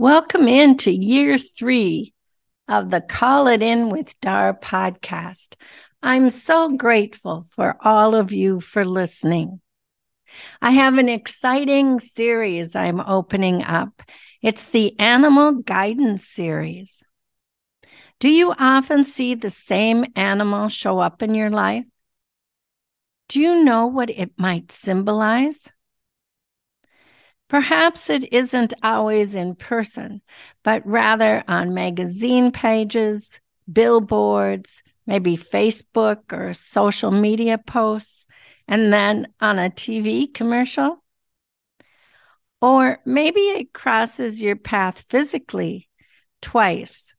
Welcome into year three of the Call It In with Dar podcast. I'm so grateful for all of you for listening. I have an exciting series I'm opening up. It's the Animal Guidance Series. Do you often see the same animal show up in your life? Do you know what it might symbolize? Perhaps it isn't always in person, but rather on magazine pages, billboards, maybe Facebook or social media posts, and then on a TV commercial. Or maybe it crosses your path physically twice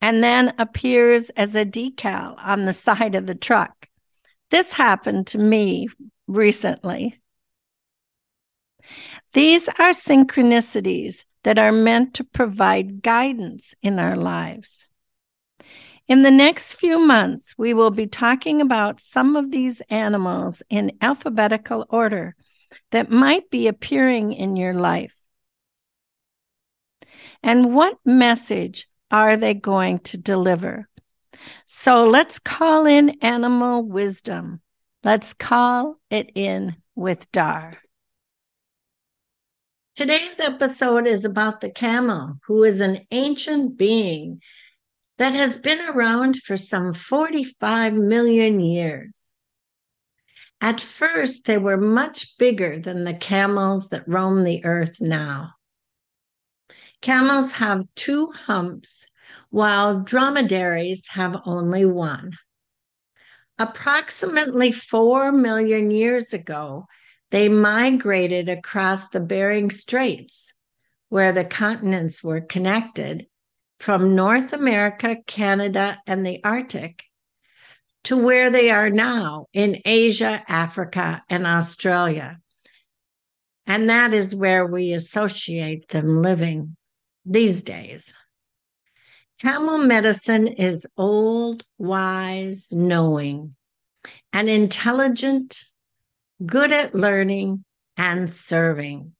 and then appears as a decal on the side of the truck. This happened to me recently. These are synchronicities that are meant to provide guidance in our lives. In the next few months, we will be talking about some of these animals in alphabetical order that might be appearing in your life. And what message are they going to deliver? So let's call in animal wisdom. Let's call it in with Dar. Today's episode is about the camel, who is an ancient being that has been around for some 45 million years. At first, they were much bigger than the camels that roam the earth now. Camels have two humps, while dromedaries have only one. Approximately 4 million years ago, they migrated across the Bering Straits, where the continents were connected, from North America, Canada, and the Arctic to where they are now in Asia, Africa, and Australia. And that is where we associate them living these days. Camel medicine is old, wise, knowing, and intelligent, good at learning and serving.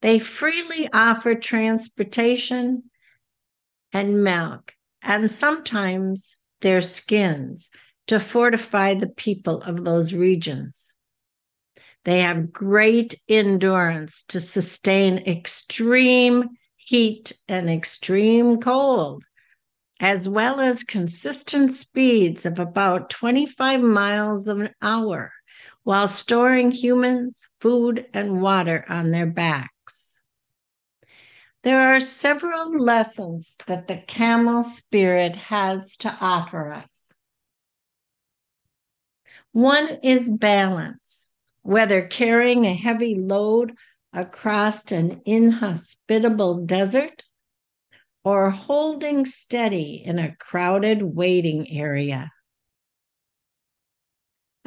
They freely offer transportation and milk, and sometimes their skins to fortify the people of those regions. They have great endurance to sustain extreme heat and extreme cold, as well as consistent speeds of about 25 miles an hour while storing humans, food, and water on their backs. There are several lessons that the camel spirit has to offer us. One is balance, whether carrying a heavy load across an inhospitable desert or holding steady in a crowded waiting area.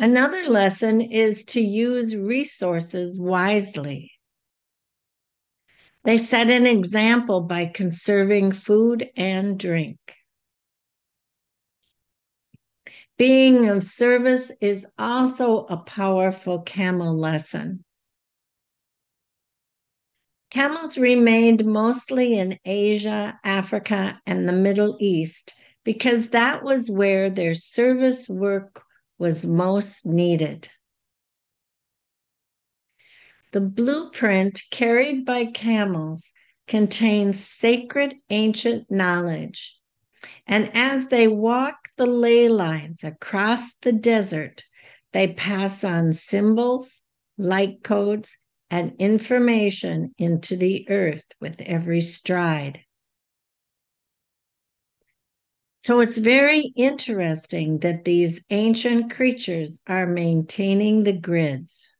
Another lesson is to use resources wisely. They set an example by conserving food and drink. Being of service is also a powerful camel lesson. Camels remained mostly in Asia, Africa, and the Middle East because that was where their service work was most needed. The blueprint carried by camels contains sacred ancient knowledge. And as they walk the ley lines across the desert, they pass on symbols, light codes, and information into the earth with every stride. So it's very interesting that these ancient creatures are maintaining the grids.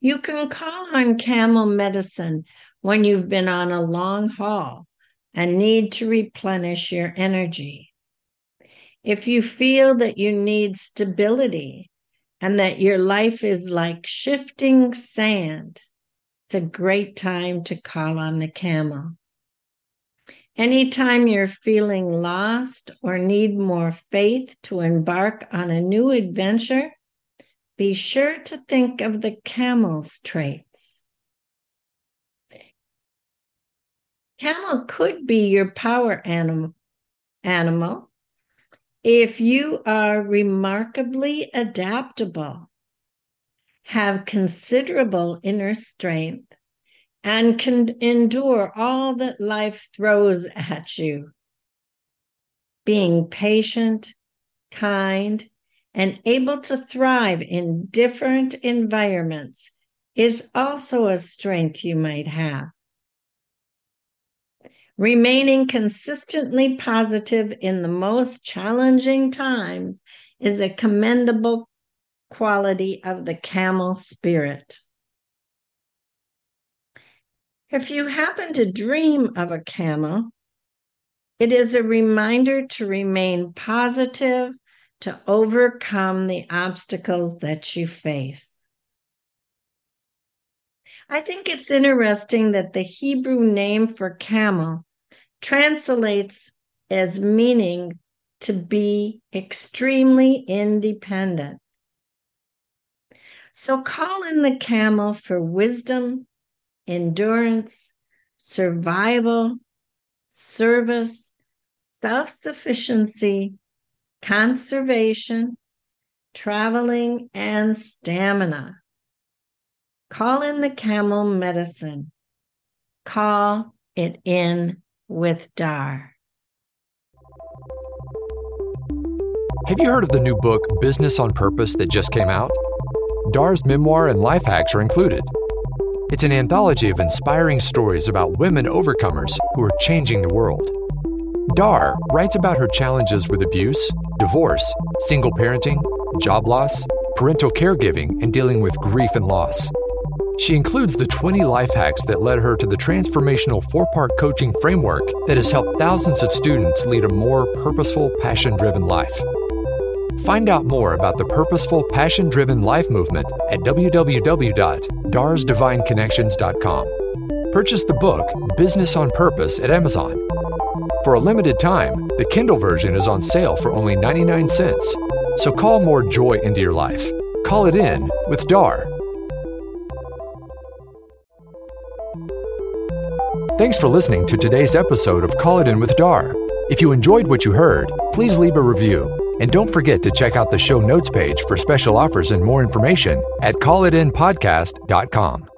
You can call on camel medicine when you've been on a long haul and need to replenish your energy. If you feel that you need stability and that your life is like shifting sand, it's a great time to call on the camel. Anytime you're feeling lost or need more faith to embark on a new adventure, be sure to think of the camel's traits. Camel could be your power animal, animal if you are remarkably adaptable, have considerable inner strength, and can endure all that life throws at you. Being patient, kind, and able to thrive in different environments is also a strength you might have. Remaining consistently positive in the most challenging times is a commendable quality of the camel spirit. If you happen to dream of a camel, it is a reminder to remain positive, to overcome the obstacles that you face. I think it's interesting that the Hebrew name for camel translates as meaning to be extremely independent. So call in the camel for wisdom, endurance, survival, service, self sufficiency, conservation, traveling, and stamina. Call in the camel medicine. Call it in with Dar. Have you heard of the new book, Business on Purpose, that just came out? Dar's memoir and life hacks are included. It's an anthology of inspiring stories about women overcomers who are changing the world. Dar writes about her challenges with abuse, divorce, single parenting, job loss, parental caregiving, and dealing with grief and loss. She includes the 20 life hacks that led her to the transformational four part coaching framework that has helped thousands of students lead a more purposeful, passion driven life. Find out more about the purposeful, passion driven life movement at www.darsdivineconnections.com. Purchase the book Business on Purpose at Amazon. For a limited time, the Kindle version is on sale for only 99 cents. So call more joy into your life. Call it in with Dar. Thanks for listening to today's episode of Call It In with Dar. If you enjoyed what you heard, please leave a review. And don't forget to check out the show notes page for special offers and more information at callitinpodcast.com.